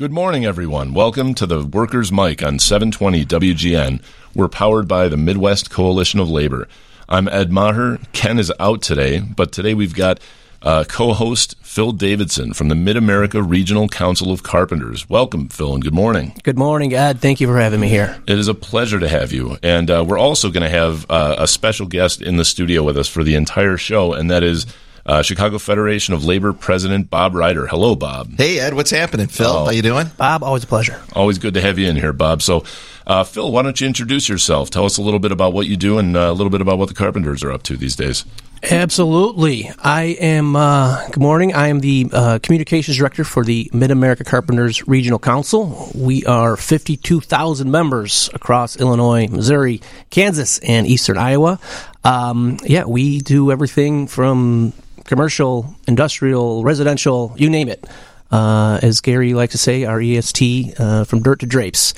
Good morning, everyone. Welcome to the Workers' Mic on 720 WGN. We're powered by the Midwest Coalition of Labor. I'm Ed Maher. Ken is out today, but today we've got uh, co-host Phil Davidson from the Mid America Regional Council of Carpenters. Welcome, Phil, and good morning. Good morning, Ed. Thank you for having me here. It is a pleasure to have you, and uh, we're also going to have uh, a special guest in the studio with us for the entire show, and that is. Uh, Chicago Federation of Labor President Bob Reiter. Hello, Bob. Hey, Ed. What's happening, Phil? Oh. How you doing? Bob, always a pleasure. Always good to have you in here, Bob. So, uh, Phil, why don't you introduce yourself? Tell us a little bit about what you do and uh, a little bit about what the Carpenters are up to these days. Absolutely. I am, uh, good morning. I am the uh, Communications Director for the Mid America Carpenters Regional Council. We are 52,000 members across Illinois, Missouri, Kansas, and eastern Iowa. Um, yeah, we do everything from commercial, industrial, residential, you name it. Uh, as Gary likes to say, our EST uh, from dirt to drapes.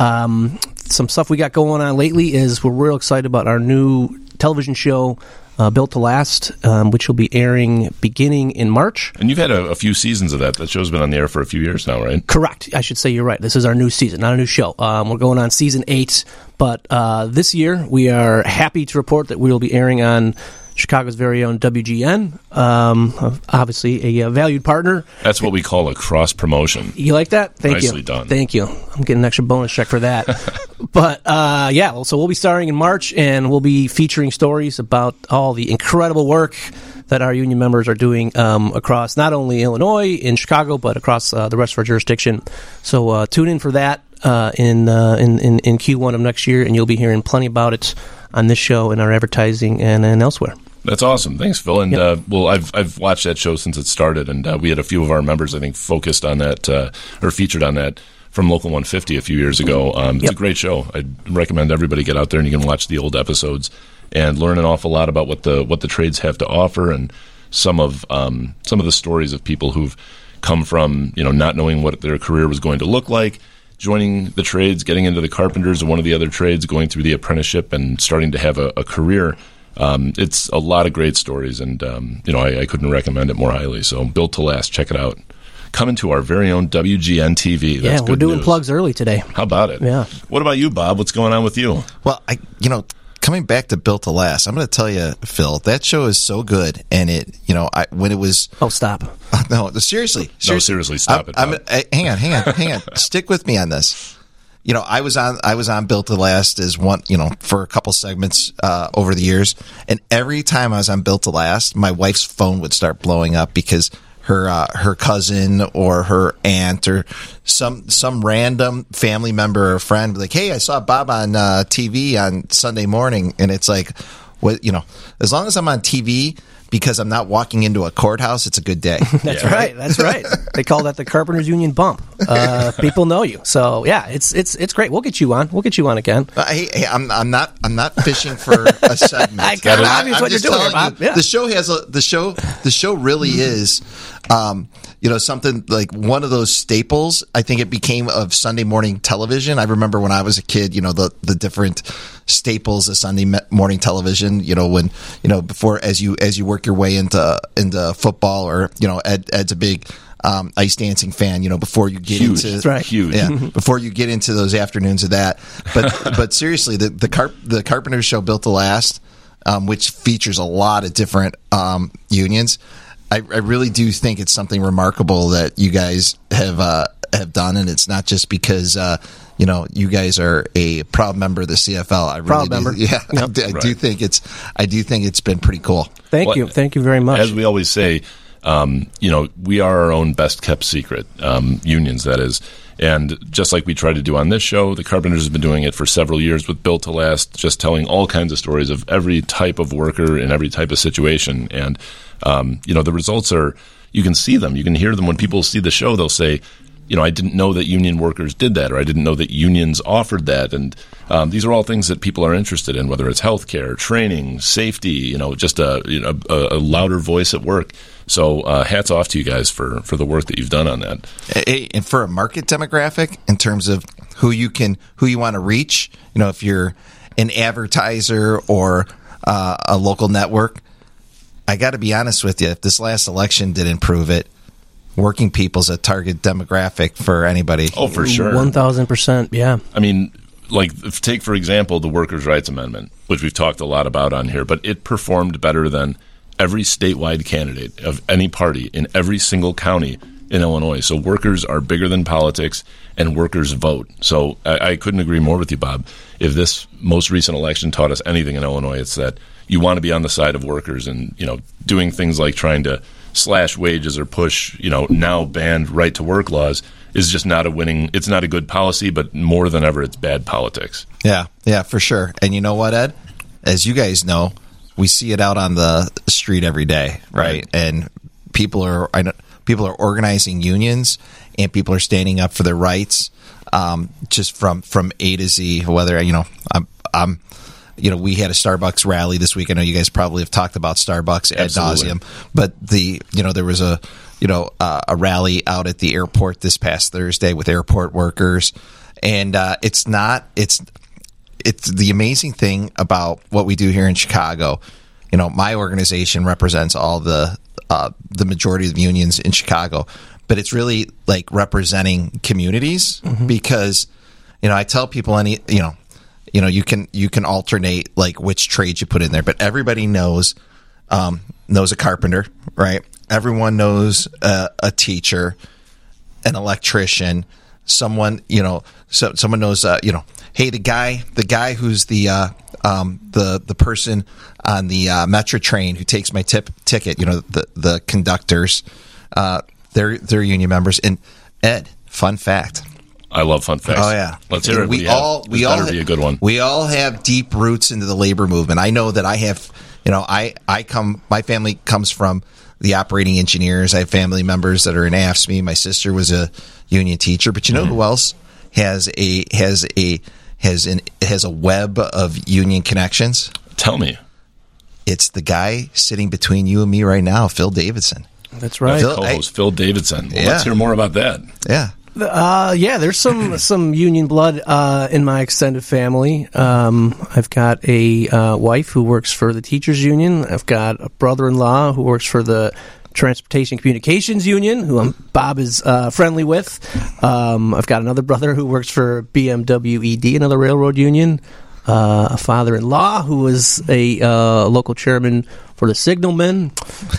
Um, some stuff we got going on lately is we're real excited about our new television show, uh, Built to Last, um, which will be airing beginning in March. And you've had a, a few seasons of that. That show's been on the air for a few years now, right? Correct. I should say you're right. This is our new season, not a new show. Um, we're going on season eight, but uh, this year we are happy to report that we will be airing on Chicago's very own WGN. Um, obviously, a, uh valued partner. That's what we call a cross promotion. You like that? Thank you. Nicely you. done. Thank you. I'm getting an extra bonus check for that. but uh, yeah, well, so we'll be starting in March, and we'll be featuring stories about all the incredible work that our union members are doing um, across not only Illinois in Chicago, but across uh, the rest of our jurisdiction. So uh, tune in for that uh, in, uh, in in in Q1 of next year, and you'll be hearing plenty about it on this show, in our advertising, and, and elsewhere. That's awesome. Thanks, Phil. And uh, well, I've I've watched that show since it started, and uh, we had a few of our members, I think, focused on that uh, or featured on that from Local 150 a few years ago. Um, it's Yep. a great show. I'd recommend everybody get out there and you can watch the old episodes and learn an awful lot about what the what the trades have to offer and some of um, some of the stories of people who've come from you know not knowing what their career was going to look like. Joining the trades, getting into the carpenters or one of the other trades, going through the apprenticeship, and starting to have a, a career um, it's a lot of great stories, and um, you know I, I couldn't recommend it more highly. So, built to last, check it out. Coming to our very own WGN TV. That's yeah, we're doing news. plugs early today. How about it? Yeah. What about you, Bob? What's going on with you? Well, I, you know, coming back to Built to Last, I'm going to tell you, Phil, that show is so good, and it, you know, I when it was, Oh, stop. no, seriously, No, seriously, stop I'm, it, I'm, I, hang on, hang on, hang on, stick with me on this. You know, I was on, I was on Built to Last as one, you know, for a couple segments uh, over the years, and every time I was on Built to Last, my wife's phone would start blowing up because her uh, her cousin or her aunt or some some random family member or friend be like, "Hey, I saw Bob on uh, TV on Sunday morning," and it's like, what you know, as long as I'm on TV. Because I'm not walking into a courthouse, it's a good day. That's right. That's right. They call that the Carpenters Union bump. Uh, people know you, so yeah, it's it's it's great. We'll get you on. We'll get you on again. Uh, hey, hey, I'm, I'm not I'm not fishing for a segment. I kinda I'm- obvious I'm what you're doing here, Bob. you, Yeah. The show has a the show the show really is, um, you know, something like one of those staples. I think it became of Sunday morning television. I remember when I was a kid, you know, the the different staples of Sunday morning television. You know, when you know before as you as you work your way into into football or you know Ed Ed's a big. Um, ice dancing fan, you know, before you get Huge. into right. Huge. yeah, before you get into those afternoons of that. But but seriously, the the carp the Carpenter Show built to last, um, which features a lot of different um, unions. I, I really do think it's something remarkable that you guys have uh, have done, and it's not just because. Uh, you know, you guys are a proud member of the CFL. I really Proud do, member. Yeah, I, do, I do think it's. I do think it's been pretty cool. Thank Well, you. Thank you very much. As we always say, um, you know, we are our own best kept secret, um, unions, that is. And just like we try to do on this show, the Carpenters have been doing it for several years with Built to Last, just telling all kinds of stories of every type of worker in every type of situation. And, um, you know, the results are, you can see them, you can hear them. When people see the show, they'll say, you know, I didn't know that union workers did that, or I didn't know that unions offered that. And um, these are all things that people are interested in, whether it's healthcare, training, safety, you know, just a, you know, a, a louder voice at work. So uh, hats off to you guys for, for the work that you've done on that. Hey, and for a market demographic in terms of who you can who you want to reach you know if you're an advertiser or uh, a local network i got to be honest with you if this last election didn't prove it working people's a target demographic for anybody. Oh, for sure. One thousand percent. Yeah. I mean, like take for example the Workers' Rights Amendment, which we've talked a lot about on here, but it performed better than every statewide candidate of any party in every single county in Illinois. So workers are bigger than politics, and workers vote. So I, I couldn't agree more with you, Bob. If this most recent election taught us anything in Illinois, it's that you want to be on the side of workers, and you know, doing things like trying to slash wages or push, you know, now banned right to work laws is just not a winning. It's not a good policy, but more than ever, it's bad politics. Yeah, yeah, for sure. And you know what, Ed? As you guys know, we see it out on the street every day, right? Right. And people are I know, people are organizing unions, and people are standing up for their rights, um, just from from A to Z. Whether you know, I'm, I'm, you know, we had a Starbucks rally this week. I know you guys probably have talked about Starbucks ad Absolutely. nauseum, but the you know there was a you know uh, a rally out at the airport this past Thursday with airport workers, and uh, it's not it's it's the amazing thing about what we do here in Chicago. You know, my organization represents all the uh, the majority of the unions in Chicago, but it's really like representing communities because you know I tell people any you know you know you can you can alternate like which trades you put in there, but everybody knows um, knows a carpenter, right? Everyone knows uh, a teacher an electrician, someone you know, so someone knows, uh, you know, hey, the guy, the guy who's the uh, um, the the person on the uh, metro train who takes my tip ticket, you know, the the conductors, uh, they're they're union members. And Ed, fun fact. I love fun facts. Oh yeah, let's hear it. We What do have? all This we all better be a good one. We all have deep roots into the labor movement. I know that I have. You know, I I come. My family comes from the operating engineers. I have family members that are in AFSCME. My sister was a union teacher, but you know Mm-hmm. who else has a has a has an has a web of union connections? Tell me, It's the guy sitting between you and me right now, Phil Davidson. That's right. Phil- co-host Phil Davidson. Well, Yeah. Let's hear more about that. Yeah. Uh, yeah, there's some some union blood uh, in my extended family. Um, I've got a uh, wife who works for the teachers union. I've got a brother-in-law who works for the Transportation Communications Union, who I'm, Bob is uh, friendly with. Um, I've got another brother who works for BMWED, another railroad union. Uh, a father-in-law who was a uh, local chairman for the Signalmen.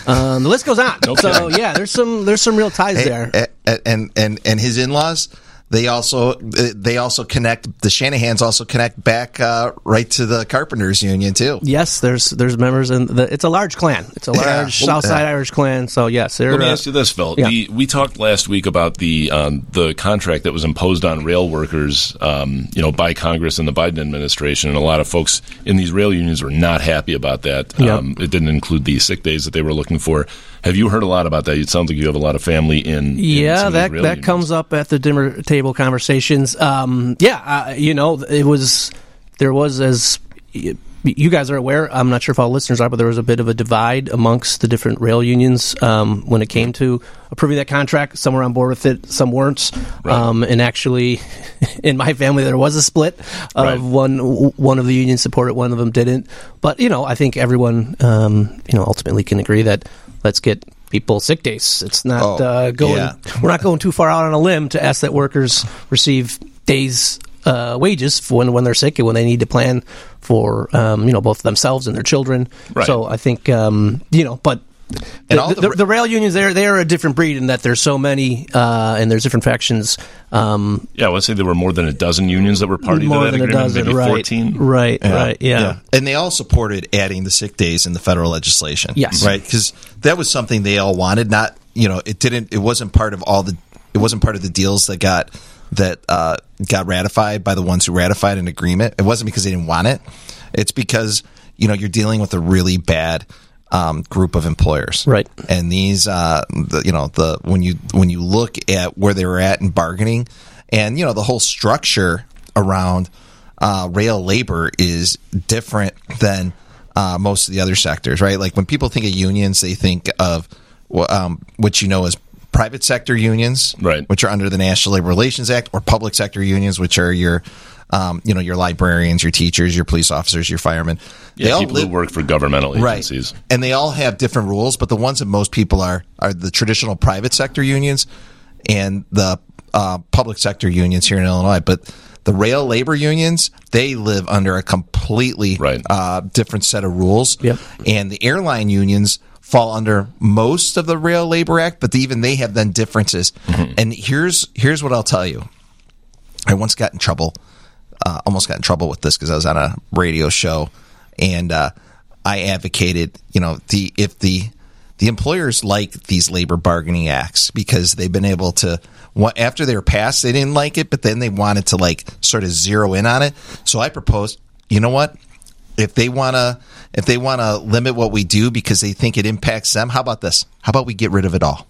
Um, the list goes on. No so yeah, there's some there's some real ties there. A- a- and and and his in-laws they also they also connect the Shanahans also connect back uh, right to the carpenters union too Yes, there's there's members in the. It's a large clan. It's a large Well, Southside yeah. Irish clan. So yes, they're. Let me uh, ask you this, Phil. yeah. The, we talked last week about the um, the contract that was imposed on rail workers, um, you know, by Congress and the Biden administration, and a lot of folks in these rail unions were not happy about that. Yep. Um, it didn't include the sick days that they were looking for. Have you heard a lot about that? It sounds like you have a lot of family in. in yeah, that that unions. comes up at the dinner table conversations. Um, yeah, uh, you know, it was there was as you guys are aware. I'm not sure if all listeners are, but there was a bit of a divide amongst the different rail unions um, when it came to approving that contract. Some were on board with it, some weren't. Um, and actually, in my family, there was a split of Right. one one of the unions supported, one of them didn't. But you know, I think everyone um, you know ultimately can agree that let's get people sick days. It's not Oh, uh, going. yeah. We're not going too far out on a limb to ask that workers receive days. Uh, wages for when when they're sick and when they need to plan for um, you know both themselves and their children. Right. So I think um, you know, but And the, all the, the- the rail unions they're they're a different breed in that there's so many uh, and there's different factions. Um, Yeah, let's say there were more than a dozen unions that were party more to that than a dozen, maybe right? fourteen. Right, right, yeah. and they all supported adding the sick days in the federal legislation Yes. right because that was something they all wanted not you know it didn't it wasn't part of all the it wasn't part of the deals that got that uh, got ratified by the ones who ratified an agreement. It wasn't because they didn't want it. It's because you know you're dealing with a really bad um, group of employers. Right. and these uh the, you know the when you when you look at where they were at in bargaining and you know the whole structure around uh, rail labor is different than uh, most of the other sectors right? Like when people think of unions they think of um, what you know as private sector unions, Right. which are under the National Labor Relations Act, or public sector unions, which are your, um, you know, your librarians, your teachers, your police officers, your firemen. Yeah, all people live- who work for governmental agencies. Right. And they all have different rules, but the ones that most people are are the traditional private sector unions and the uh, public sector unions here in Illinois. But the rail labor unions, they live under a completely Right. uh, different set of rules. Yep. And the airline unions fall under most of the Rail Labor Act, but even they have then differences. And here's here's what I'll tell you. I once got in trouble, uh, almost got in trouble with this because I was on a radio show, and uh, I advocated, you know, the if the the employers like these labor bargaining acts because they've been able to. After they were passed, they didn't like it, but then they wanted to like sort of zero in on it. So I proposed, you know what? If they want to, if they want to limit what we do because they think it impacts them, how about this? How about we get rid of it all?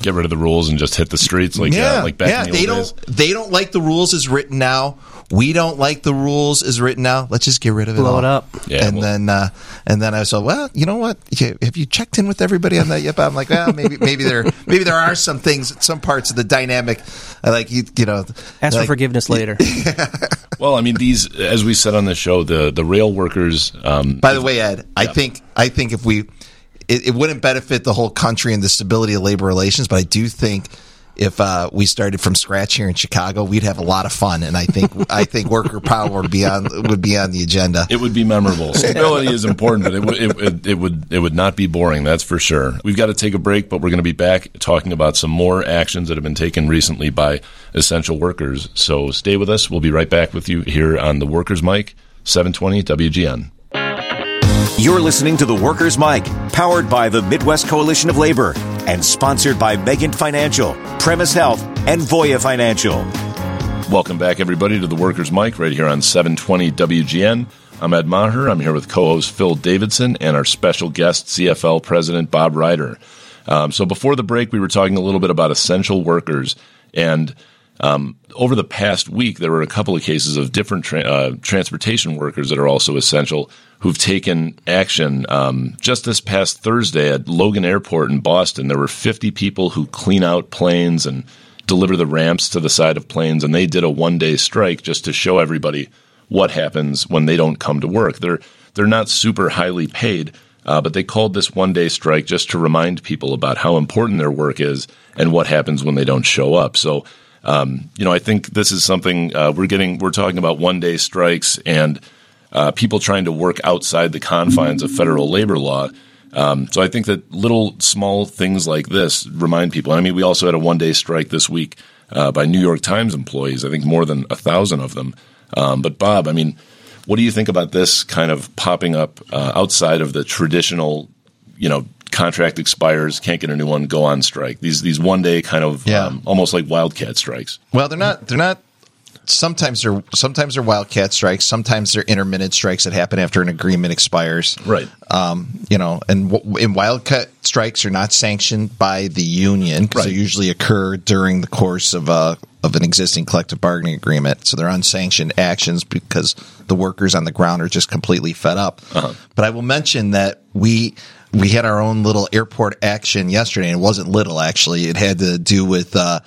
Get rid of the rules and just hit the streets like uh, like back yeah. in the they don't. days. They don't like the rules as written now. We don't like the rules as written now. Let's just get rid of it. Blow all. it up. Yeah, and well- then uh, and then I said, well, you know what? Yeah, Have you checked in with everybody on that yet? I'm like, well, maybe maybe there maybe there are some things, some parts of the dynamic. I like you, you know. Ask for forgiveness later. Well, I mean, these as we said on the show, the the rail workers. Um, By the way, Ed, I think I think if we, it, it wouldn't benefit the whole country and the stability of labor relations, but I do think if uh, we started from scratch here in Chicago, we'd have a lot of fun, and I think I think worker power would be on would be on the agenda. It would be memorable. Stability is important, but it, would- it, it, it would it would not be boring. That's for sure. We've got to take a break, but we're going to be back talking about some more actions that have been taken recently by essential workers. So stay with us. We'll be right back with you here on the Workers Mic, 720 WGN. You're listening to the Workers' Mic, powered by the Midwest Coalition of Labor and sponsored by Megan Financial, Premise Health, and Voya Financial. Welcome back, everybody, to the Workers Mic right here on 720 WGN. I'm Ed Maher. I'm here with co-host Phil Davidson and our special guest, CFL President Bob Reiter. Um, so before the break, we were talking a little bit about essential workers, and um, over the past week, there were a couple of cases of different tra- uh, transportation workers that are also essential who've taken action. Um, just this past Thursday at Logan Airport in Boston, there were 50 people who clean out planes and deliver the ramps to the side of planes, and they did a one day strike just to show everybody what happens when they don't come to work. They're they're not super highly paid, uh, but they called this one day strike just to remind people about how important their work is and what happens when they don't show up. So. Um, you know, I think this is something uh, we're getting. We're talking about one day strikes and uh, people trying to work outside the confines of federal labor law. Um, so I think that little small things like this remind people. I mean, we also had a one day strike this week uh, by New York Times employees. I think more than a thousand of them. Um, but Bob, I mean, what do you think about this kind of popping up uh, outside of the traditional, you know, contract expires, can't get a new one, go on strike? These these one day kind of Yeah. um, almost like wildcat strikes. Well, they're not. They're not. Sometimes they're sometimes they're wildcat strikes. Sometimes they're intermittent strikes that happen after an agreement expires. Right. Um, you know, and, w- and wildcat strikes are not sanctioned by the union because they usually occur during the course of a of an existing collective bargaining agreement. So they're unsanctioned actions because the workers on the ground are just completely fed up. But I will mention that we we had our own little airport action yesterday, and it wasn't little actually. It had to do with uh,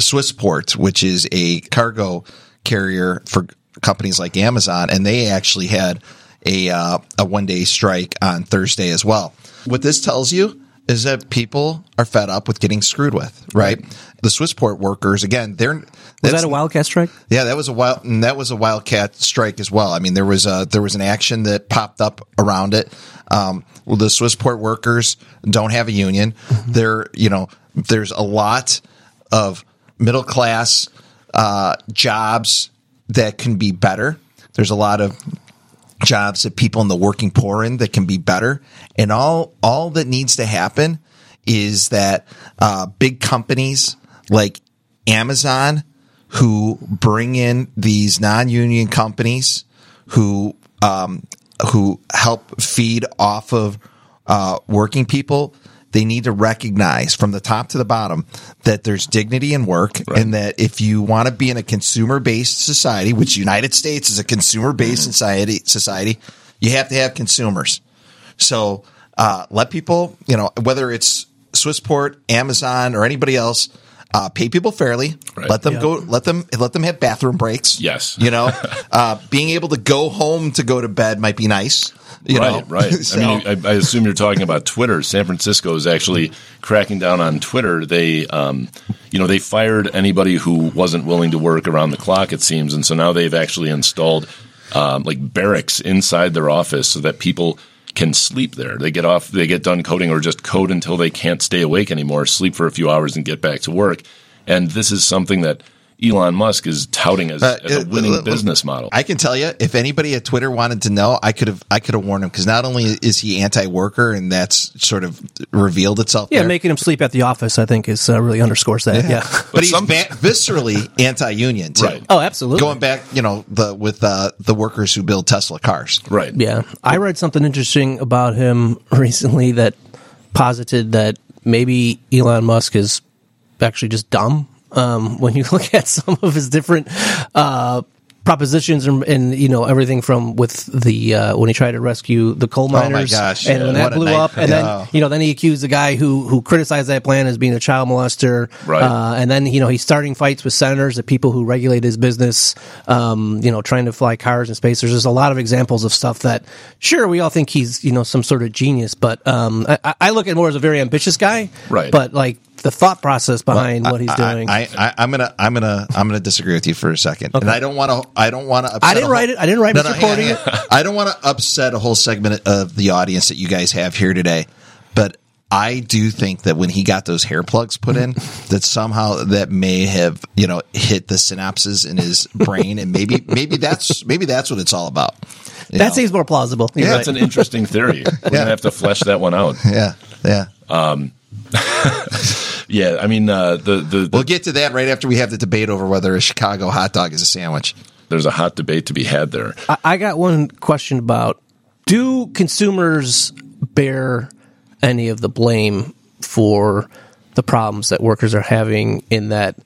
Swissport, which is a cargo carrier for companies like Amazon, and they actually had a uh, a one day strike on Thursday as well. What this tells you is that people are fed up with getting screwed with, right? The Swissport workers, again, they're Was that a wildcat strike? yeah, that was a wild, and that was a wildcat strike as well. I mean, there was a there was an action that popped up around it. Um, well, the Swissport workers don't have a union. There, you know, there's a lot of middle class uh, jobs that can be better. There's a lot of jobs that people in the working poor in that can be better. And all all that needs to happen is that uh, big companies like Amazon, who bring in these non-union companies, who um, who help feed off of uh, working people. They need to recognize from the top to the bottom that there's dignity in work and that if you want to be in a consumer based society, which United States is a consumer based society, society, you have to have consumers. So uh, let people, you know, whether it's Swissport, Amazon, or anybody else. Uh, pay people fairly. Right. Let them Yeah. go. Let them let them have bathroom breaks. Yes. you know, uh, being able to go home to go to bed might be nice. You right, know, right. So- I mean, I, I assume you're talking about Twitter. San Francisco is actually cracking down on Twitter. They, um, you know, they fired anybody who wasn't willing to work around the clock. It seems, and so now they've actually installed um, like barracks inside their office so that people can sleep there. They get off, they get done coding, or just code until they can't stay awake anymore, sleep for a few hours, and get back to work. And this is something that Elon Musk is touting as, Uh, as a uh, winning uh, business model. I can tell you, if anybody at Twitter wanted to know, I could have, I could have warned him because not only is he anti-worker, and that's sort of revealed itself. Yeah, there, making him sleep at the office, I think, is uh, really underscores that. Yeah. but he's some- ba- viscerally anti-union too. Right. Oh, absolutely. Going back, you know, the with uh, the workers who build Tesla cars. right. Yeah. I read something interesting about him recently that posited that maybe Elon Musk is actually just dumb. Um, when you look at some of his different uh, propositions and, and you know everything from with the uh, when he tried to rescue the coal Oh my miners gosh, and yeah. when that blew night- up and Yeah. then you know then he accused the guy who who criticized that plan as being a child molester Right. uh, and then you know he's starting fights with senators the people who regulate his business um, you know trying to fly cars in space there's just a lot of examples of stuff that sure we all think he's you know some sort of genius but um, I, I look at him more as a very ambitious guy Right. but like the thought process behind what he's doing I, I, I'm gonna, I'm gonna, I'm gonna disagree with you for a second, and I don't want to, I don't want to. I didn't write it. I didn't write Mr. Recording it. I don't want to upset a whole segment of the audience that you guys have here today, but I do think that when he got those hair plugs put in, that somehow that may have, you know, hit the synapses in his brain, and maybe, maybe that's, maybe that's what it's all about. you that know? seems more plausible You're Yeah, right. That's an interesting theory. We're Yeah. gonna have to flesh that one out. yeah, yeah. Um, Yeah, I mean, uh, the, the, the We'll get to that right after we have the debate over whether a Chicago hot dog is a sandwich. there's a hot debate to be had there. I, I got one question about do consumers bear any of the blame for the problems that workers are having in that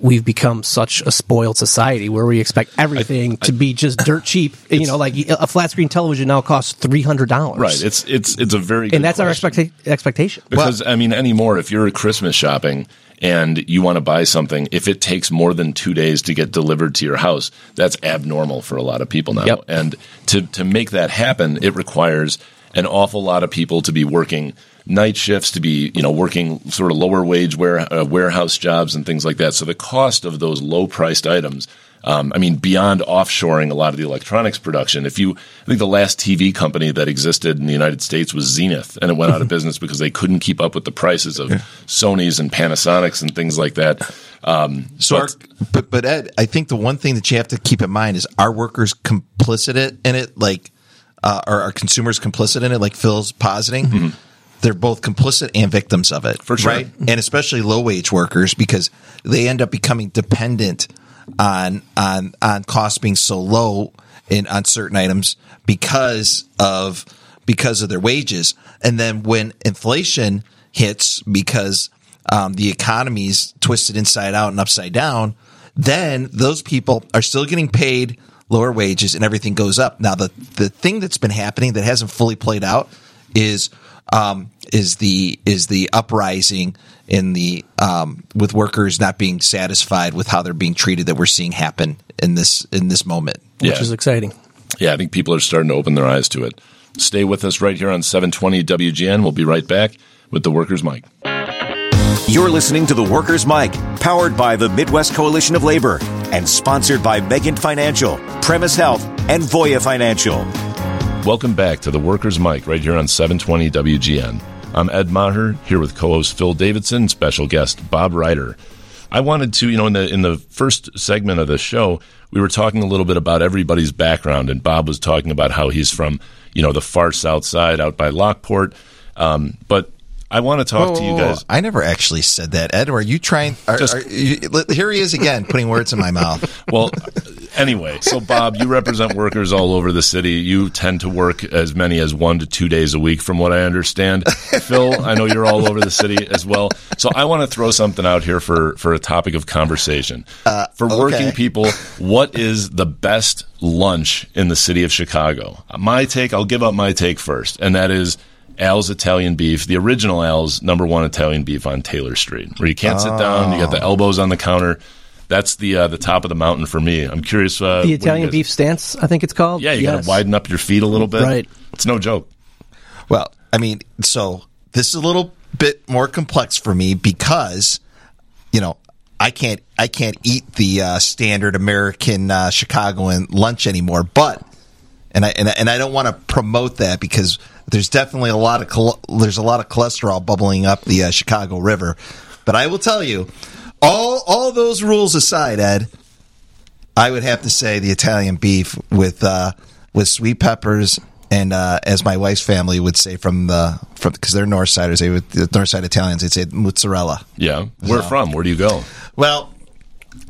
we've become such a spoiled society where we expect everything to be just dirt cheap you know like a flat screen television now costs $300 Right. It's it's it's a very good and that's our expecta- expectation Because I mean, anymore, if you're Christmas shopping and you want to buy something, if it takes more than two days to get delivered to your house, that's abnormal for a lot of people now. Yep. And to to make that happen, it requires an awful lot of people to be working night shifts, to be you know working sort of lower wage ware, uh, warehouse jobs and things like that. So the cost of those low priced items. Um, I mean, beyond offshoring a lot of the electronics production, if you, I think the last TV company that existed in the United States was Zenith, and it went out of business because they couldn't keep up with the prices of Sony's and Panasonics and things like that. Um, So, but- our, but but Ed, I think the one thing that you have to keep in mind is are workers complicit in it, like, uh, are, are consumers complicit in it, like Phil's positing? They're both complicit and victims of it. For sure. right? And especially low wage workers because they end up becoming dependent on on on costs being so low in on certain items because of because of their wages, and then when inflation hits because um, the economy's twisted inside out and upside down, then those people are still getting paid lower wages and everything goes up. Now, the, the thing that's been happening that hasn't fully played out is, um, is the, is the uprising in the, um, with workers not being satisfied with how they're being treated that we're seeing happen in this, in this moment. which Yeah. is exciting Yeah, I think people are starting to open their eyes to it. Stay with us right here on 720 WGN. We'll be right back with the Workers' Mic. You're listening to the Workers' Mic, powered by the Midwest Coalition of Labor and sponsored by Megan Financial, Premise Health, and Voya Financial. Welcome back to the Workers' Mic right here on 720 WGN. I'm Ed Maher here with co-host Phil Davidson, special guest Bob Reiter. I wanted to, you know, in the in the first segment of the show, we were talking a little bit about everybody's background, and Bob was talking about how he's from, you know, the far south side out by Lockport. Um, but I want to talk to you guys. I never actually said that. Ed, are you trying? Are, Just- are you, here he is again, putting words in my mouth. Well, anyway, so Bob, you represent workers all over the city. You tend to work as many as one to two days a week, from what I understand. Phil, I know you're all over the city as well. So I want to throw something out here for, for a topic of conversation. Uh, for working okay. people, what is the best lunch in the city of Chicago? My take, I'll give up my take first, and that is Al's Italian Beef, the original Al's number one Italian beef on Taylor Street, where you can't sit down, you got the elbows on the counter. That's the uh, the top of the mountain for me. I'm curious. Uh, The Italian guys- beef stance, I think it's called. Yeah, you got to widen up your feet a little bit. Right. It's no joke. Well, I mean, so this is a little bit more complex for me because, you know, I can't I can't eat the uh, standard American uh, Chicagoan lunch anymore. But and I and I, and I don't want to promote that because there's definitely a lot of there's a lot of cholesterol bubbling up the uh, Chicago River. But I will tell you, all all those rules aside, Ed, I would have to say the Italian beef with uh, with sweet peppers and uh, as my wife's family would say from the from because they're North Siders, they would the North Side Italians, they'd say mozzarella. Yeah. Where from? Where do you go? Well,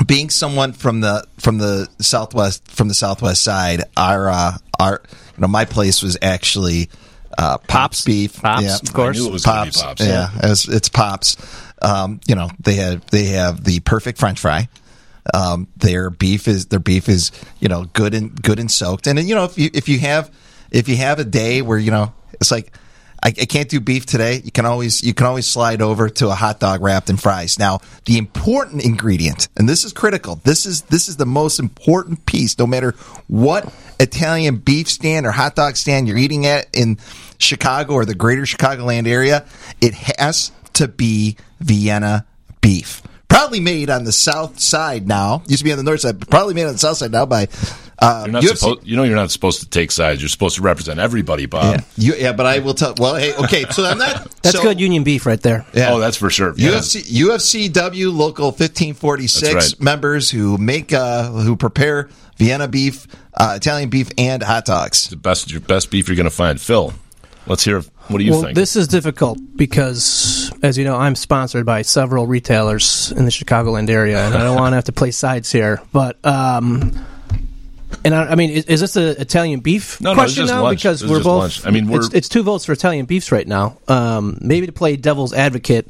being someone from the from the southwest from the southwest side, our uh, our you know my place was actually uh, Pops beef, Pops, yeah, of course. I knew it was Pops, Pops. yeah, as it's Pops. Um, you know they have they have the perfect French fry. Um, their beef is their beef is you know good and good and soaked. And you know if you if you have if you have a day where you know it's like I, I can't do beef today, you can always you can always slide over to a hot dog wrapped in fries. Now the important ingredient, and this is critical. This is this is the most important piece. No matter what Italian beef stand or hot dog stand you're eating at in Chicago or the greater Chicagoland area, it has to be Vienna beef. Probably made on the south side now. Used to be on the north side, but probably made on the south side now by uh, You're not UFC. supposed. You know, you're not supposed to take sides. You're supposed to represent everybody, Bob. Yeah, you, yeah, but I will tell. Well, hey, okay, so I'm not. That's so, good union beef right there. Yeah. Oh, that's for sure. Yeah. UFC UFCW local 1546 right. members who make uh, who prepare Vienna beef, uh, Italian beef, and hot dogs. the best your best beef you're going to find. Phil, let's hear. What do you well, think? this is difficult because, as you know, I'm sponsored by several retailers in the Chicagoland area, and I don't want to have to play sides here. But, um, and I, I mean, is, is this an Italian beef No, no, it's question just now? lunch. Because It's we're just both. lunch. I mean, we're- it's, it's two votes for Italian beefs right now. Um, maybe to play devil's advocate,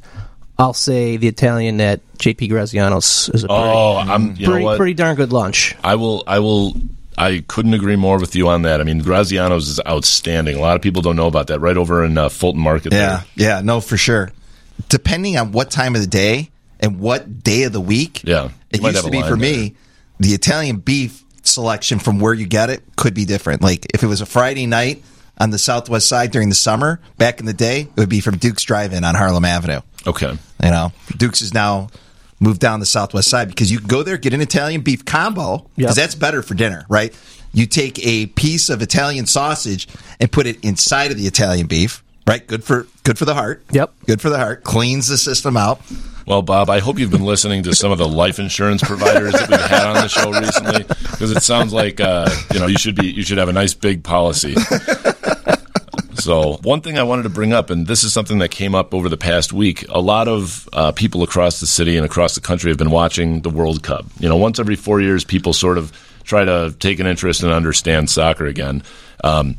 I'll say the Italian at JP Graziano's is a pretty, oh, I'm. You know pretty, what? pretty darn good lunch. I will. I will. I couldn't agree more with you on that. I mean, Graziano's is outstanding. A lot of people don't know about that. Right over in uh, Fulton Market. Yeah, there. yeah, no, for sure. Depending on what time of the day and what day of the week, Yeah. it used to be line for me. The Italian beef selection from where you get it could be different. Like if it was a Friday night on the southwest side during the summer, back in the day, it would be from Duke's Drive-In on Harlem Avenue. Okay. You know, Duke's is now moved down the southwest side because you can go there, get an Italian beef combo because Yep. that's better for dinner, right? You take a piece of Italian sausage and put it inside of the Italian beef, right? Good for good for the heart. Yep. Good for the heart. Cleans the system out. Well, Bob, I hope you've been listening to some of the life insurance providers that we've had on the show recently, because it sounds like uh, you know you should be you should have a nice big policy. So, one thing I wanted to bring up, and this is something that came up over the past week, a lot of uh, people across the city and across the country have been watching the World Cup. You know, once every four years, people sort of try to take an interest and understand soccer again. Um,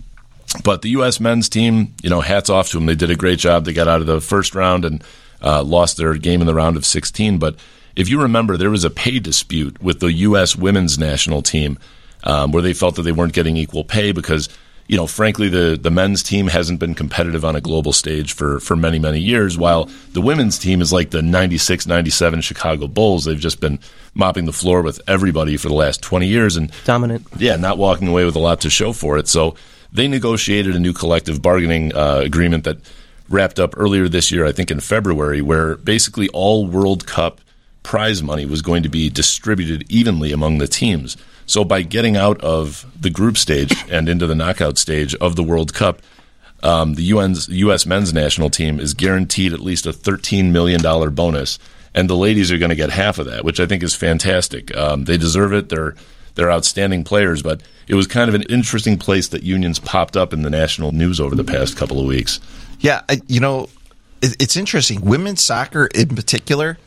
but the U.S. men's team, you know, hats off to them. They did a great job. They got out of the first round and uh, lost their game in the round of 16. But if you remember, there was a pay dispute with the U.S. women's national team um, where they felt that they weren't getting equal pay because, you know, frankly, the, the men's team hasn't been competitive on a global stage for, for many, many years, while the women's team is like the 96 97 Chicago Bulls. They've just been mopping the floor with everybody for the last 20 years. And Dominant. yeah, not walking away with a lot to show for it. So they negotiated a new collective bargaining uh, agreement that wrapped up earlier this year, I think in February, where basically all World Cup prize money was going to be distributed evenly among the teams. So by getting out of the group stage and into the knockout stage of the World Cup, um, the UN's, U.S. men's national team is guaranteed at least a $13 million bonus, and the ladies are going to get half of that, which I think is fantastic. Um, they deserve it. They're they're outstanding players, but it was kind of an interesting place that unions popped up in the national news over the past couple of weeks. Yeah, I- you know, it, it's interesting. Women's soccer, in particular,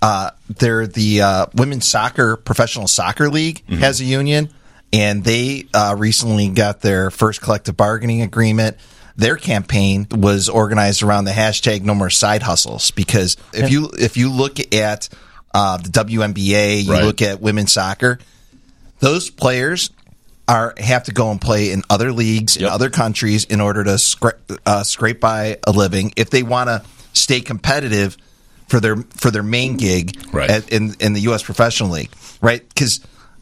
uh, they're the uh, women's soccer professional soccer league has a union, and they uh, recently got their first collective bargaining agreement. Their campaign was organized around the hashtag No More Side Hustles because if you if you look at uh, the WNBA, you Right. look at women's soccer, those players are have to go and play in other leagues in other countries in order to scra- uh, scrape by a living if they want to stay competitive for their for their main gig Right. at, in in the U.S. professional league, right? Because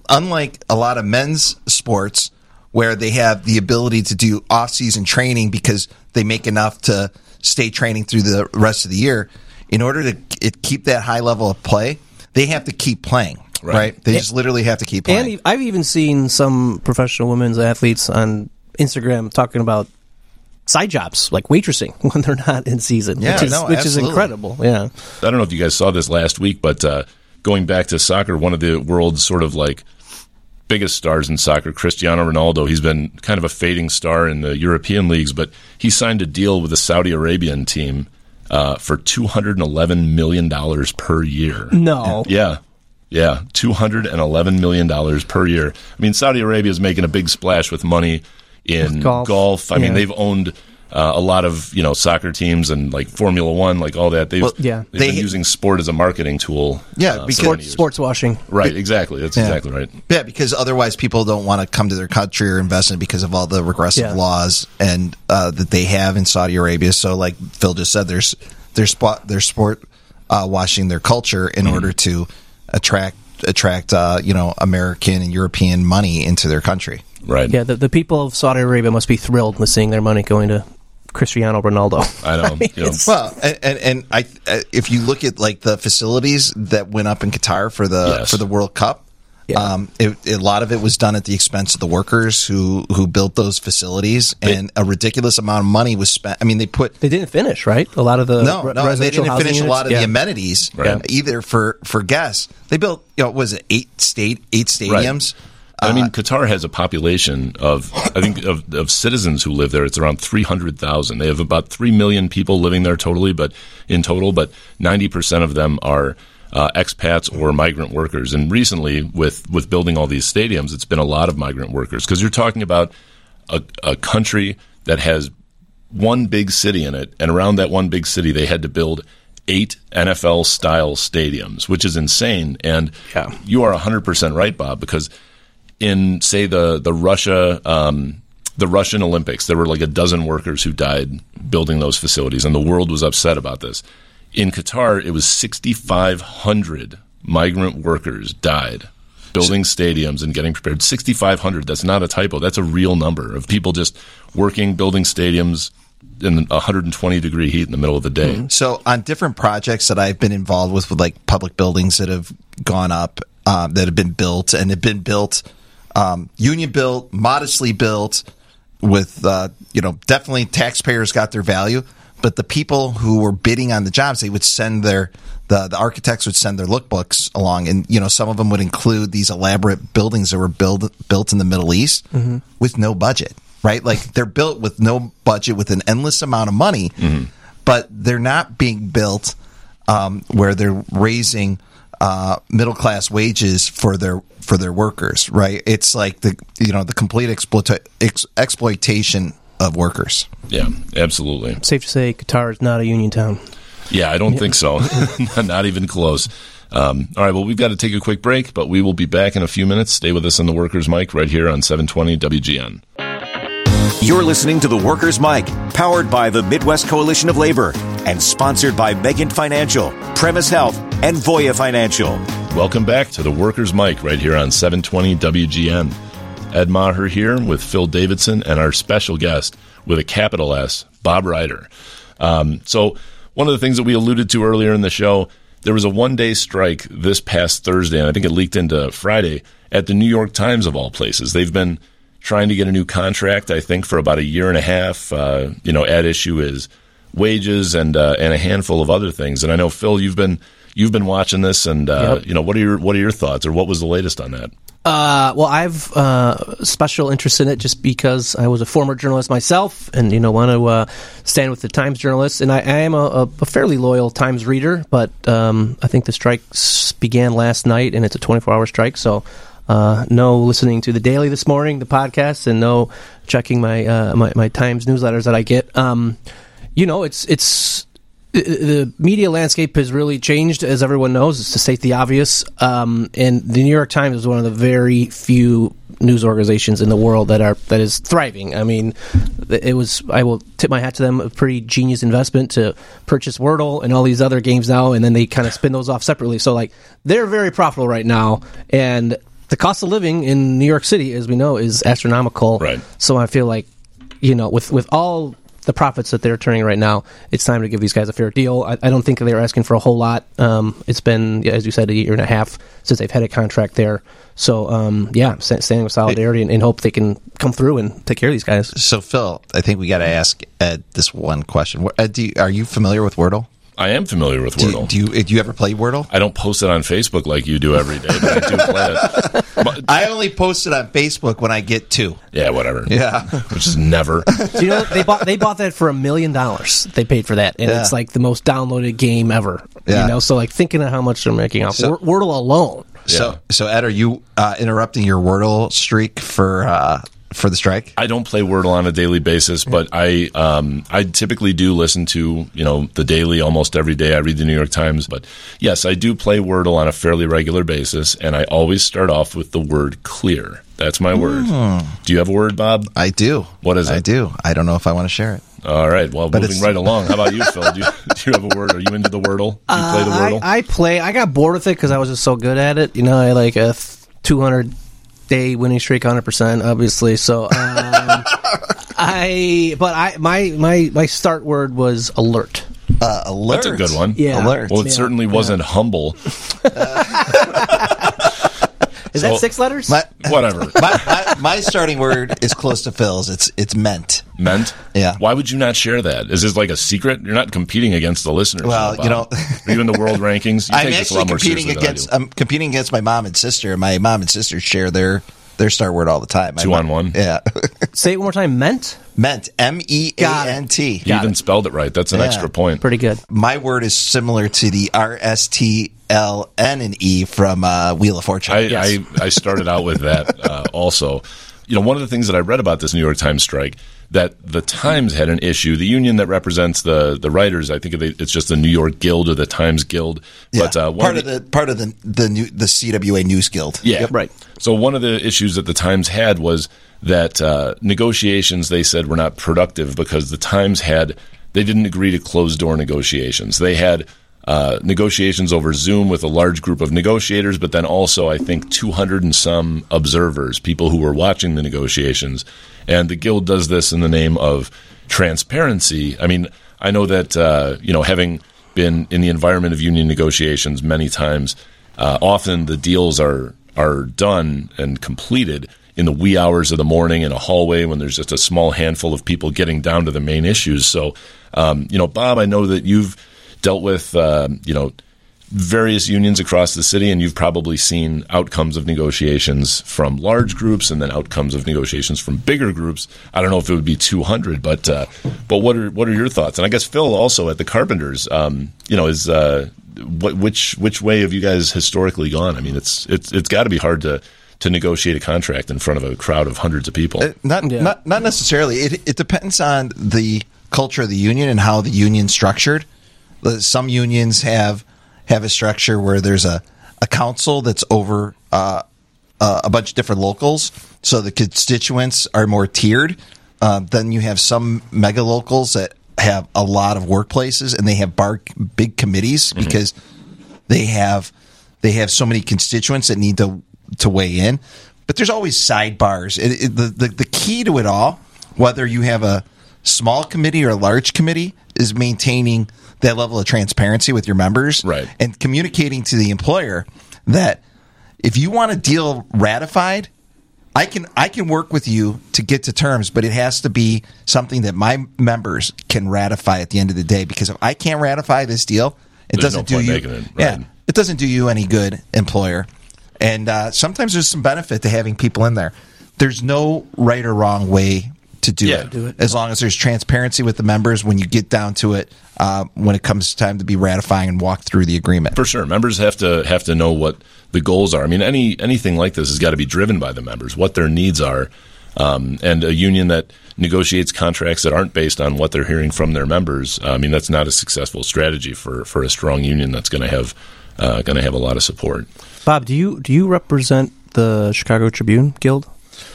unlike a lot of men's sports where they have the ability to do off season training because they make enough to stay training through the rest of the year, in order to it, keep that high level of play, they have to keep playing. Right. Right. They just literally have to keep playing. And I've even seen some professional women's athletes on Instagram talking about side jobs like waitressing when they're not in season, Yeah, which is no, which is incredible. Yeah, I don't know if you guys saw this last week, but uh, going back to soccer, one of the world's sort of like biggest stars in soccer, Cristiano Ronaldo, he's been kind of a fading star in the European leagues, but he signed a deal with the Saudi Arabian team uh, for two hundred and eleven million dollars per year. no, Yeah. Yeah, two hundred and eleven million dollars per year. I mean, Saudi Arabia is making a big splash with money in With golf. I mean, they've owned uh, a lot of you know soccer teams and like Formula One, like all that. They've Well, yeah. they've They- been using sport as a marketing tool. Yeah, uh, because- sports, years. sports washing. Right, exactly. That's Yeah. exactly right. Yeah, because otherwise people don't want to come to their country or invest in it because of all the regressive Yeah. laws and uh, that they have in Saudi Arabia. So, like Phil just said, there's there's spot their sport uh, washing their culture in order to attract attract uh, you know American and European money into their country. Right. Yeah, the, the people of Saudi Arabia must be thrilled with seeing their money going to Cristiano Ronaldo. I know. mean, you know. Well, and and, and I uh, if you look at like the facilities that went up in Qatar for the Yes. for the World Cup. Yeah. Um, it, a lot of it was done at the expense of the workers who who built those facilities, and a ridiculous amount of money was spent. I mean, they put They didn't finish, right? A lot of the no, re- no, they didn't housing finish a lot of Yeah. the amenities Right. either for for guests. They built, you know, was it eight state eight stadiums? I mean, Qatar has a population of, I think, of, of citizens who live there. It's around 300,000. They have about 3 million people living there totally, but in total, but 90% of them are uh, expats or migrant workers. And recently, with, with building all these stadiums, it's been a lot of migrant workers because you're talking about a, a country that has one big city in it, and around that one big city, they had to build eight NFL style stadiums, which is insane. And Yeah. you are 100% right, Bob, because in say the the Russia um, the Russian Olympics, there were like a dozen workers who died building those facilities, and the world was upset about this. In Qatar, it was 6,500 migrant workers died building stadiums and getting prepared. 6,500. That's not a typo. That's a real number of people just working, building stadiums in 120 degree heat in the middle of the day. So on different projects that I've been involved with, with like public buildings that have gone up, um, that have been built and have been built, um, union built, modestly built, with uh, you know definitely taxpayers got their value, but the people who were bidding on the jobs, they would send their the the architects would send their lookbooks along, and you know some of them would include these elaborate buildings that were built built in the Middle East with no budget, right? Like they're built with no budget, with an endless amount of money, but they're not being built um, where they're raising uh, middle class wages for their for their workers, right? It's like the you know the complete exploita- ex- exploitation of workers. Yeah, absolutely. Safe to say, Qatar is not a union town. Yeah, I don't think so. Not even close. Um, all right, well, we've got to take a quick break, but we will be back in a few minutes. Stay with us on the Workers' Mic right here on 720 WGN. You're listening to the Workers' Mic, powered by the Midwest Coalition of Labor and sponsored by Megan Financial, Premise Health, and Voya Financial. Welcome back to the Workers' Mic right here on 720 WGN. Ed Maher here with Phil Davidson and our special guest with a capital S, Bob Reiter. Um, so, one of the things that we alluded to earlier in the show, there was a one day strike this past Thursday, and I think it leaked into Friday at the New York Times, of all places. They've been trying to get a new contract, I think, for about a year and a half. Uh, you know, at issue is wages and uh, and a handful of other things. And I know Phil, you've been you've been watching this, and uh, Yep. you know, what are your what are your thoughts, or what was the latest on that? Uh, well, I've uh, special interest in it just because I was a former journalist myself, and you know want to uh, stand with the Times journalists. And I, I am a, a fairly loyal Times reader, but um, I think the strike began last night, and it's a 24-hour strike. So, uh, no listening to the Daily this morning, the podcast, and no checking my uh, my, my Times newsletters that I get. Um, you know, it's it's the- media landscape has really changed, as everyone knows. It's to state the obvious. Um, and the New York Times is one of the very few news organizations in the world that are that is thriving. I mean, it was I will tip my hat to them a pretty genius investment to purchase Wordle and all these other games now, and then they kind of spin those off separately. So like they're very profitable right now, and the cost of living in New York City, as we know, is astronomical. Right. So I feel like you know with with all the profits that they're turning right now, it's time to give these guys a fair deal. I, I don't think they're asking for a whole lot. Um, it's been, as you said, a year and a half since they've had a contract there. So, um, yeah, standing with solidarity and, and, hope they can come through and take care of these guys. So, Phil, I think we got to ask Ed this one question. Ed, you, are you familiar with Wordle? I am familiar with Wordle. Do, do, you do you ever play Wordle? I don't post it on Facebook like you do every day, but I do play it. But, I only post it on Facebook when I get two. Yeah, whatever. Yeah, which is never. So, you know they bought they bought that for a million dollars. They paid for that, and yeah. it's like the most downloaded game ever. Yeah. You know, so like thinking of how much they're making off so, Wordle alone. So, yeah. so Ed, are you uh, interrupting your Wordle streak for? Uh, for the strike? I don't play Wordle on a daily basis, but I um, I typically do listen to you know the daily almost every day. I read the New York Times, but yes, I do play Wordle on a fairly regular basis, and I always start off with the word clear. That's my word. Mm. Do you have a word, Bob? I do. What is it? I do. I don't know if I want to share it. All right. Well, but moving right along. How about you, Phil? Do you, do you, have a word? Are you into the Wordle? Do you play the uh, Wordle? I, I, play. I got bored with it because I was just so good at it. You know, I like a 200 day winning streak, hundred percent, obviously. So, um, I but I my my my start word was alert. Uh, alert. That's a good one. Yeah. Alert. Well, it yeah. certainly wasn't humble. Is so, that six letters? My, whatever. My, my, my, starting word is close to Phil's. It's it's meant. Meant. Yeah. Why would you not share that? Is this like a secret? You're not competing against the listeners. Well, you know, are you in the world rankings? You I'm actually competing against. I'm competing against my mom and sister. My mom and sister share their their star word all the time. Two on one. Yeah. Say it one more time. Meant. Meant. M E A N T. You even it. spelled it right. That's an yeah. extra point. Pretty good. My word is similar to the R S T L N and E from uh, Wheel of Fortune. I, yes. I, I started out with that uh, also. You know, one of the things that I read about this New York Times strike that the Times had an issue. The union that represents the the writers, I think it's just the New York Guild or the Times Guild. Yeah, but uh, part of the, the, part of the the new, the CWA News Guild. Yeah, yep. right. So one of the issues that the Times had was that uh, negotiations they said were not productive because the Times had they didn't agree to closed door negotiations. They had uh, negotiations over Zoom with a large group of negotiators, but then also, I think, 200 and some observers, people who were watching the negotiations. And the Guild does this in the name of transparency. I mean, I know that, uh, you know, having been in the environment of union negotiations many times, uh, often the deals are, are done and completed in the wee hours of the morning in a hallway when there's just a small handful of people getting down to the main issues. So, um, you know, Bob, I know that you've dealt with, uh, you know, various unions across the city, and you've probably seen outcomes of negotiations from large groups and then outcomes of negotiations from bigger groups. I don't know if it would be 200, but uh, but what are what are your thoughts? And I guess Phil also at the Carpenters, um, you know, is uh, what, which which way have you guys historically gone? I mean, it's it's it's got to be hard to to negotiate a contract in front of a crowd of hundreds of people. Uh, not yeah. not not necessarily. It it depends on the culture of the union and how the union's structured. Some unions have have a structure where there's a, a council that's over uh, uh, a bunch of different locals, so the constituents are more tiered. Uh, then you have some mega locals that have a lot of workplaces and they have bar, big committees mm-hmm. because they have they have so many constituents that need to to weigh in. But there's always sidebars. It, it, the, the the key to it all, whether you have a small committee or large committee, is maintaining that level of transparency with your members, right? And communicating to the employer that if you want a deal ratified, I can I can work with you to get to terms, but it has to be something that my members can ratify at the end of the day. Because if I can't ratify this deal, it There's doesn't no do you it, right. yeah, it doesn't do you any good, employer. And uh, sometimes there's some benefit to having people in there. There's no right or wrong way to do, yeah, it, do it. As long as there's transparency with the members when you get down to it, uh, when it comes time to be ratifying and walk through the agreement. For sure, members have to have to know what the goals are. I mean, any anything like this has got to be driven by the members, what their needs are, um, and a union that negotiates contracts that aren't based on what they're hearing from their members. I mean, that's not a successful strategy for for a strong union that's going to have uh, going to have a lot of support. Bob, do you do you represent the Chicago Tribune Guild?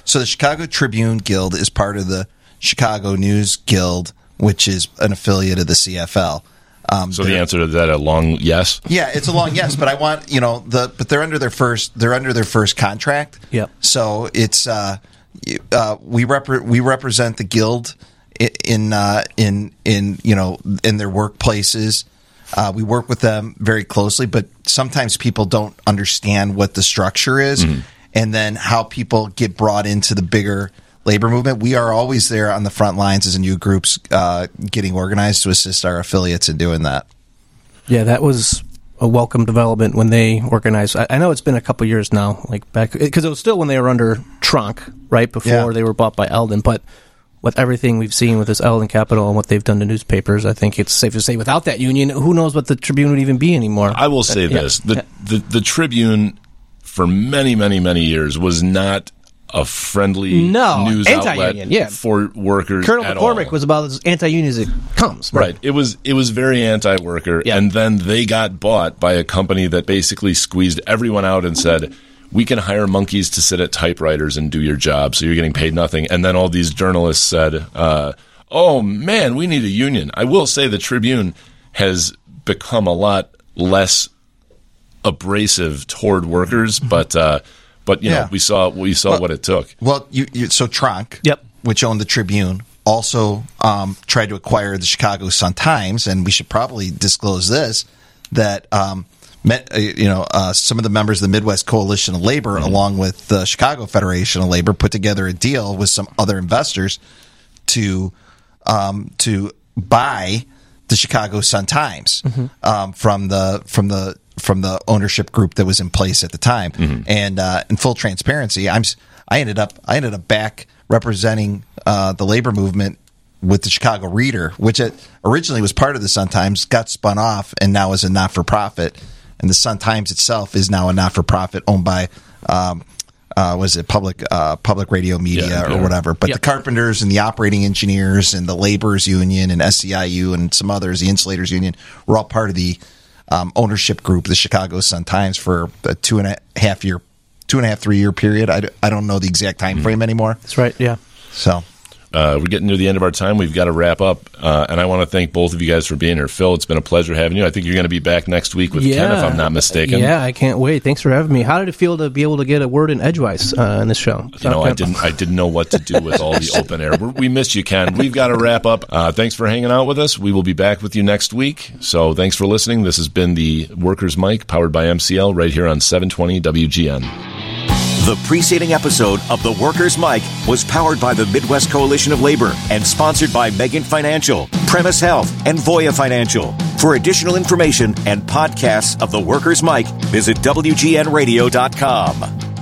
So the Chicago Tribune Guild is part of the Chicago News Guild, which is an affiliate of the CFL. Um, so the answer to that a long yes. Yeah, it's a long yes, but I want you know the but they're under their first they're under their first contract. Yep. So it's uh, uh we rep- we represent the guild in uh, in in you know in their workplaces. Uh, we work with them very closely, but sometimes people don't understand what the structure is, mm-hmm. And then how people get brought into the bigger labor movement. We are always there on the front lines as a new groups uh, getting organized to assist our affiliates in doing that. Yeah, that was a welcome development when they organized. I, I know it's been a couple years now, like back because it was still when they were under Tronc, right before yeah. they were bought by Alden, but. With everything we've seen with this Alden Capital and what they've done to newspapers, I think it's safe to say without that union, who knows what the Tribune would even be anymore. I will say uh, this: yeah. the, the the Tribune for many, many, many years was not a friendly no, news outlet yeah. for workers. Colonel McCormick was about as anti-union as it comes. Right. right. It was it was very anti-worker, yeah. and then they got bought by a company that basically squeezed everyone out and said. We can hire monkeys to sit at typewriters and do your job, so you're getting paid nothing. And then all these journalists said, uh, "Oh man, we need a union." I will say the Tribune has become a lot less abrasive toward workers, but uh, but you yeah. know, we saw we saw well, what it took. Well, you, you so Tronc, yep, which owned the Tribune, also um, tried to acquire the Chicago Sun Times, and we should probably disclose this that. Um, met, uh, you know, uh, some of the members of the Midwest Coalition of Labor, mm-hmm. along with the Chicago Federation of Labor, put together a deal with some other investors to um, to buy the Chicago Sun Times mm-hmm. um, from the from the from the ownership group that was in place at the time. Mm-hmm. And uh, in full transparency, I'm I ended up I ended up back representing uh, the labor movement with the Chicago Reader, which it originally was part of the Sun Times, got spun off, and now is a not for profit. And the Sun Times itself is now a not for profit owned by. Um, uh, was it public uh, public radio media yeah, or whatever? But yep. the carpenters and the operating engineers and the laborers union and SEIU and some others, the insulators union, were all part of the um, ownership group, the Chicago Sun Times, for a two and a half year, two and a half three year period. I, I don't know the exact time frame mm-hmm. anymore. That's right. Yeah. So uh, we're getting near the end of our time. We've got to wrap up, uh, and I want to thank both of you guys for being here. Phil, it's been a pleasure having you. I think you're going to be back next week with yeah. Ken, if I'm not mistaken. Yeah, I can't wait. Thanks for having me. How did it feel to be able to get a word in edgewise uh, in this show? You know, I didn't. I didn't know what to do with all the open air. We're, we missed you, Ken. We've got to wrap up. Uh, thanks for hanging out with us. We will be back with you next week. So thanks for listening. This has been the Workers Mic, powered by MCL, right here on 720 WGN. The preceding episode of The Workers' Mic was powered by the Midwest Coalition of Labor and sponsored by Megan Financial, Premise Health, and Voya Financial. For additional information and podcasts of The Workers' Mic, visit WGNradio.com.